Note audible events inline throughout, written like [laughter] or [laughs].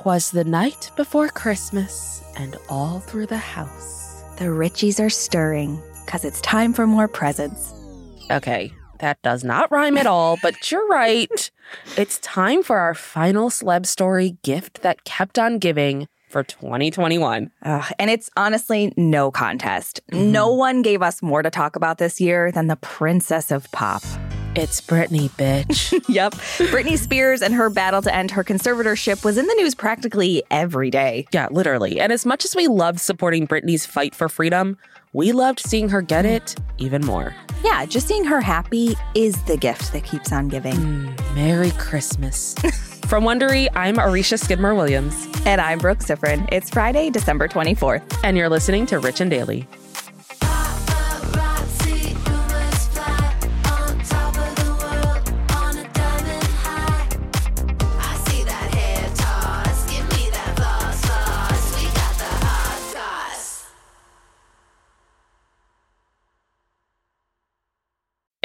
'Twas the night before Christmas, and all through the house. The Richies are stirring, because it's time for more presents. Okay, that does not rhyme at all, but you're right. It's time for our final celeb story gift that kept on giving for 2021. Ugh, and it's honestly no contest. Mm-hmm. No one gave us more to talk about this year than the Princess of Pop. It's Britney, bitch. [laughs] Yep. Britney Spears and her battle to end her conservatorship was in the news practically every day. yeah, literally. And as much as we loved supporting Britney's fight for freedom, we loved seeing her get it even more. Yeah, just seeing her happy is the gift that keeps on giving. Mm, Merry Christmas. [laughs] From Wondery, I'm Aricia Skidmore Williams, And I'm Brooke Siffrinn. It's Friday, December 24th. and you're listening to Rich and Daily.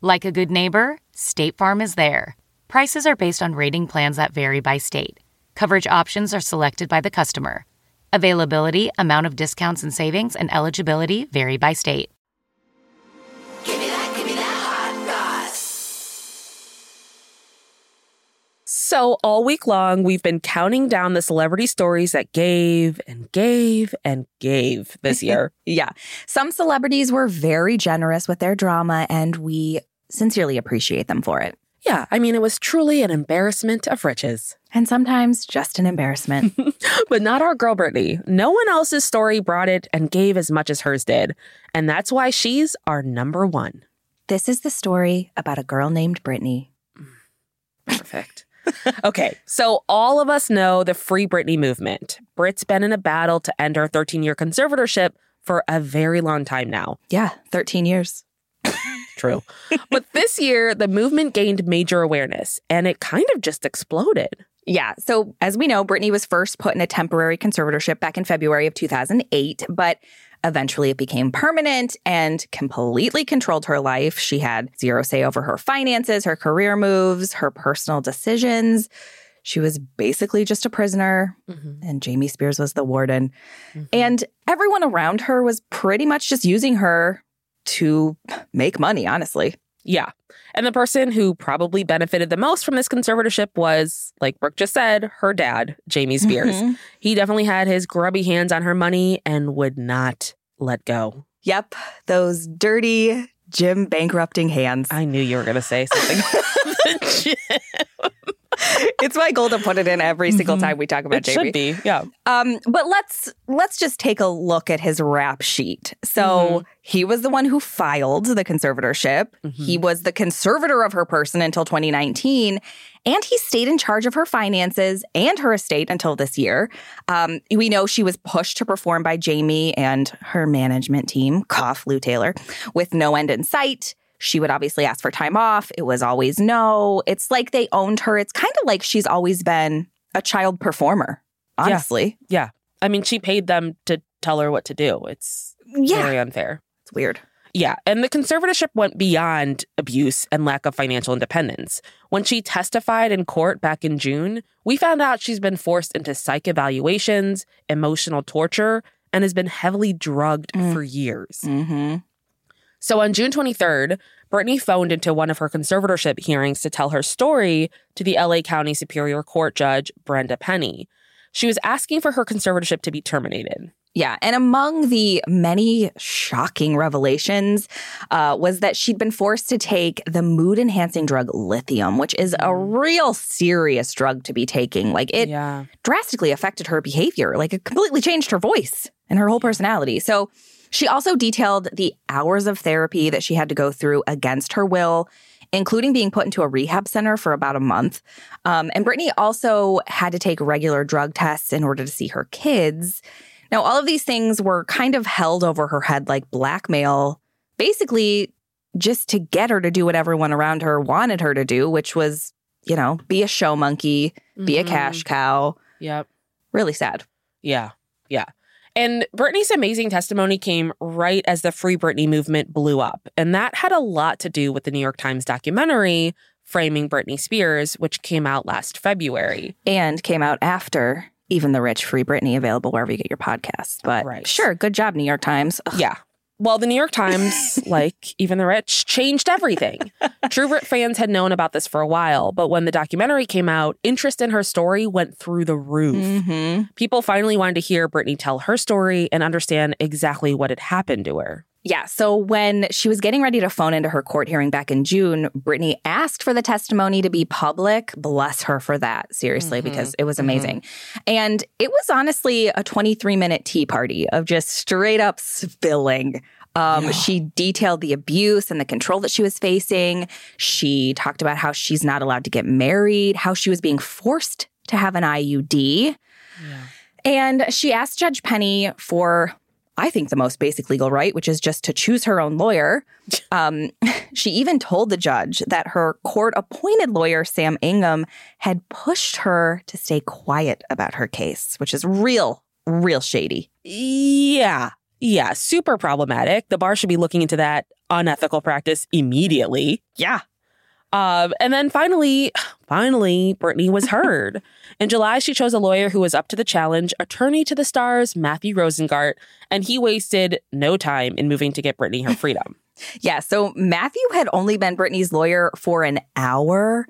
Like a good neighbor, State Farm is there. Prices are based on rating plans that vary by state. Coverage options are selected by the customer. Availability, amount of discounts and savings, and eligibility vary by state. Give me that, give me that hot sauce. So, all week long, we've been counting down the celebrity stories that gave and gave and gave this [laughs] year. Yeah. Some celebrities were very generous with their drama, and we sincerely appreciate them for it. yeah, I mean, it was truly an embarrassment of riches. And sometimes just an embarrassment. [laughs] But not our girl Britney. No one else's story brought it and gave as much as hers did. And that's why she's our number one. this is the story about a girl named Britney. Perfect. okay, so all of us know the Free Britney movement. Brit's been in a battle to end her 13 year conservatorship for a very long time now. Yeah, 13 years. True. but this year, the movement gained major awareness and it kind of just exploded. Yeah. So, as we know, Britney was first put in a temporary conservatorship back in February of 2008, but eventually it became permanent and completely controlled her life. She had zero say over her finances, her career moves, her personal decisions. She was basically just a prisoner, mm-hmm. and Jamie Spears was the warden. Mm-hmm. And everyone around her was pretty much just using her to make money, honestly. Yeah. And the person who probably benefited the most from this conservatorship was, like Brooke just said, her dad, Jamie Spears. Mhm. He definitely had his grubby hands on her money and would not let go. Yep, those dirty Jim bankrupting hands. I knew you were going to say something. [laughs] [laughs] it's my goal to put it in every single Mhm. time we talk about it Jamie. should be. Yeah. Um, but let's let's just take a look at his rap sheet. So he was the one who filed the conservatorship. He was the conservator of her person until 2019, and he stayed in charge of her finances and her estate until this year. Um, we know she was pushed to perform by Jamie and her management team, cough Lou Taylor, with no end in sight. She would obviously ask for time off. It was always no. It's like they owned her. It's kind of like she's always been a child performer, honestly. Yeah. I mean, she paid them to tell her what to do. It's Yeah. very unfair. It's weird. Yeah, and the conservatorship went beyond abuse and lack of financial independence. When she testified in court back in June, we found out she's been forced into psych evaluations, emotional torture, and has been heavily drugged Mm. for years. Mm-hmm. So on June 23rd, Britney phoned into one of her conservatorship hearings to tell her story to the LA County Superior Court Judge, Brenda Penny. She was asking for her conservatorship to be terminated. Yeah. And among the many shocking revelations uh, was that she'd been forced to take the mood enhancing drug lithium, which is a real serious drug to be taking. Like it yeah. drastically affected her behavior. Like it completely changed her voice and her whole personality. So she also detailed the hours of therapy that she had to go through against her will, including being put into a rehab center for about a month. Um, and Britney also had to take regular drug tests in order to see her kids. Now, all of these things were kind of held over her head like blackmail, basically just to get her to do what everyone around her wanted her to do, which was, you know, be a show monkey, be a Mhm. cash cow. Yep. Really sad. Yeah. Yeah. And Britney's amazing testimony came right as the Free Britney movement blew up. And that had a lot to do with the New York Times documentary, Framing Britney Spears, which came out last February. and came out after Even the Rich Free Britney available wherever you get your podcasts. But Right. sure, good job, New York Times. Ugh. Yeah. Well, the New York Times, [laughs] like even the rich, changed everything. True Brit fans had known about this for a while, but when the documentary came out, interest in her story went through the roof. Mhm. People finally wanted to hear Britney tell her story and understand exactly what had happened to her. Yeah. So when she was getting ready to phone into her court hearing back in June, Britney asked for the testimony to be public. Bless her for that, seriously, Mhm. because it was amazing. And it was honestly a 23 minute tea party of just straight up spilling. Um, Yeah. She detailed the abuse and the control that she was facing. She talked about how she's not allowed to get married, how she was being forced to have an IUD. And she asked Judge Penny for, I think, the most basic legal right, which is just to choose her own lawyer. [laughs] Um, [laughs] she even told the judge that her court appointed lawyer, Sam Ingham, had pushed her to stay quiet about her case, which is real, real shady. Yeah. Yeah. Super problematic. The bar should be looking into that unethical practice immediately. Yeah. Um, and then finally, finally, Britney was heard. In July, she chose a lawyer who was up to the challenge, attorney to the stars, Matthew Rosengart, and he wasted no time in moving to get Britney her freedom. [laughs] Yeah. So Matthew had only been Britney's lawyer for an hour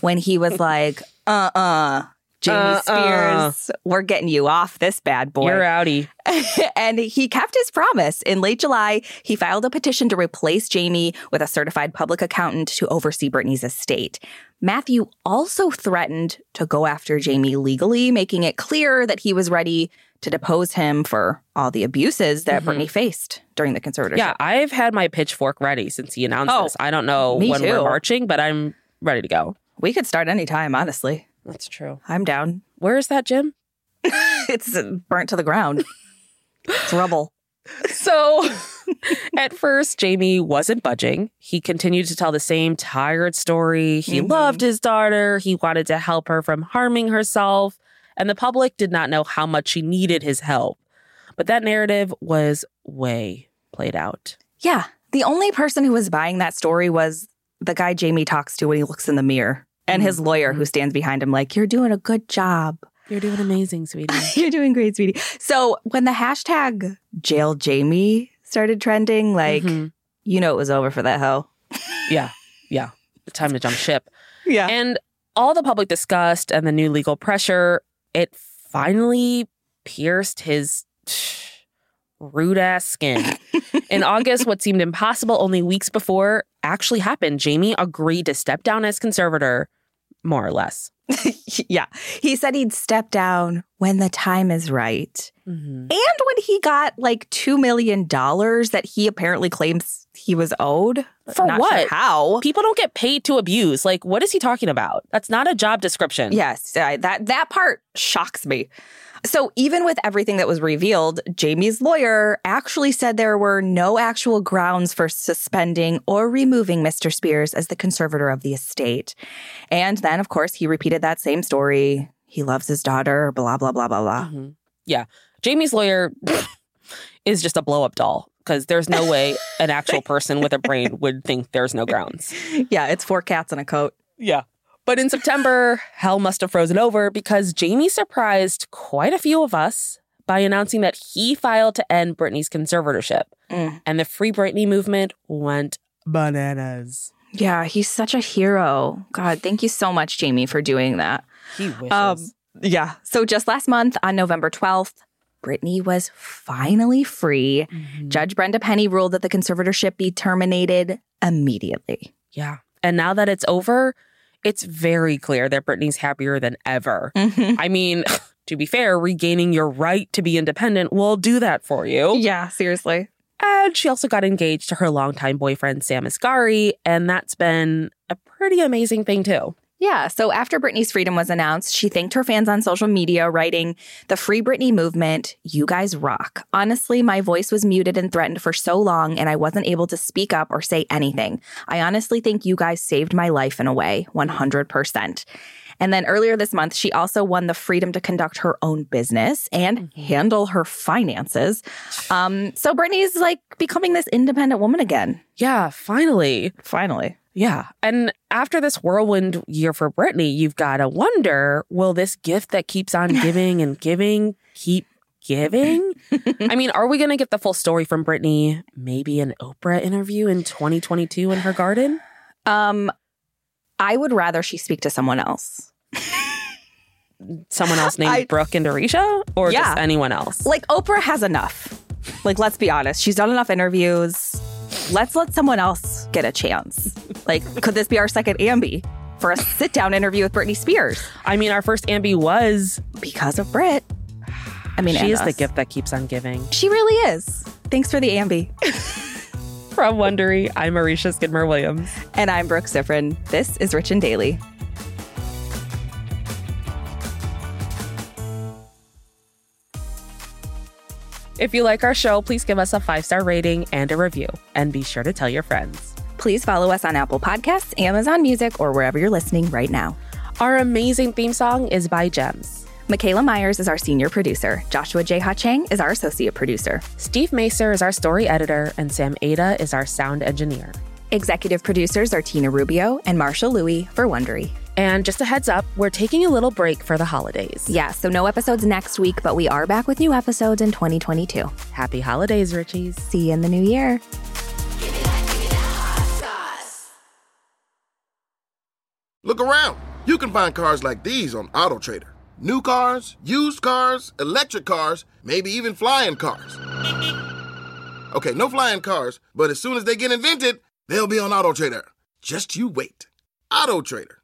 when he was like, uh uh Jamie Uh-uh. Spears, we're getting you off this bad boy. You're outie. [laughs] and he kept his promise. In late July, he filed a petition to replace Jamie with a certified public accountant to oversee Britney's estate. Matthew also threatened to go after Jamie legally, making it clear that he was ready to depose him for all the abuses that Mhm. Britney faced during the conservatorship. Yeah, I've had my pitchfork ready since he announced Oh, this. I don't know when too. we're marching, but I'm ready to go. We could start anytime, honestly. That's true. I'm down. Where is that, Jim? [laughs] It's uh, burnt to the ground. It's rubble. [laughs] So [laughs] at first, Jamie wasn't budging. He continued to tell the same tired story. He Mhm. loved his daughter. He wanted to help her from harming herself. And the public did not know how much she needed his help. But that narrative was way played out. Yeah. The only person who was buying that story was the guy Jamie talks to when he looks in the mirror and his lawyer who stands behind him, like, You're doing a good job. You're doing amazing, sweetie. [laughs] You're doing great, sweetie. So when the hashtag jail Jamie started trending, like, Mhm. you know, it was over for that hoe. Yeah, yeah. Time to jump ship. Yeah. And all the public disgust and the new legal pressure, it finally pierced his rude ass skin. In [laughs] August, what seemed impossible only weeks before actually happened. Jamie agreed to step down as conservator, more or less. [laughs] yeah. He said he'd step down when the time is right. Mhm. And when he got like $2 million that he apparently claims he was owed. For Not sure what? how. People don't get paid to abuse. Like, what is he talking about? That's not a job description. Yes, that that part shocks me. So even with everything that was revealed, Jamie's lawyer actually said there were no actual grounds for suspending or removing Mr. Spears as the conservator of the estate. And then of course he repeated that same story. He loves his daughter, blah blah blah blah blah. Mhm. Yeah. Jamie's lawyer [laughs] is just a blow up doll because there's no way an actual [laughs] person with a brain would think there's no grounds. Yeah, it's four cats in a coat. Yeah. But in September, hell must have frozen over because Jamie surprised quite a few of us by announcing that he filed to end Britney's conservatorship. Mm. And the Free Britney movement went bananas. Yeah, he's such a hero. God, thank you so much, Jamie, for doing that. He wishes. Um, yeah. So just last month on November 12th, Britney was finally free. Mhm. Judge Brenda Penny ruled that the conservatorship be terminated immediately. Yeah. And now that it's over, it's very clear that Britney's happier than ever. I mean, [sighs] to be fair, regaining your right to be independent will do that for you. yeah, seriously. And she also got engaged to her longtime boyfriend, Sam Asghari, and that's been a pretty amazing thing too. Yeah. So after Britney's freedom was announced, she thanked her fans on social media, writing, The Free Britney movement, you guys rock. Honestly, my voice was muted and threatened for so long, and I wasn't able to speak up or say anything. I honestly think you guys saved my life in a way, 100%. And then earlier this month, she also won the freedom to conduct her own business and handle her finances. Um, so Britney's like becoming this independent woman again. Yeah, finally. Finally. Yeah. And after this whirlwind year for Britney, you've got to wonder will this gift that keeps on [laughs] giving and giving keep giving? [laughs] I mean, are we going to get the full story from Britney? Maybe an Oprah interview in 2022 in her garden? Um, I would rather she speak to someone else. Someone else named [laughs] I- Brooke and Dorisha? Or Yeah. just anyone else? Like Oprah has enough. Like, let's be honest, she's done enough interviews. Let's let someone else get a chance. Like, could this be our second Ambie for a sit down interview with Britney Spears? I mean, our first Ambie was Because of Brit. I mean, she is the gift that keeps on giving. She really is. Thanks for the Ambie. [laughs] From Wondery, I'm Marisha Skidmore Williams. And I'm Brooke Siffrinn. This is Rich and Daily. If you like our show, please give us a five star rating and a review. And be sure to tell your friends. Please follow us on Apple Podcasts, Amazon Music, or wherever you're listening right now. Our amazing theme song is by Gems. Michaela Myers is our senior producer. Joshua J. Ha-Chang is our associate producer. Steve Macer is our story editor, and Sam Ada is our sound engineer. Executive producers are Tina Rubio and Marshall Lewy for Wondery. And just a heads up, we're taking a little break for the holidays. Yeah, so no episodes next week, but we are back with new episodes in 2022. Happy holidays, Richies. See you in the new year. Look around. You can find cars like these on AutoTrader. New cars, used cars, electric cars, maybe even flying cars. Okay, no flying cars, but as soon as they get invented, they'll be on AutoTrader. Just you wait. AutoTrader.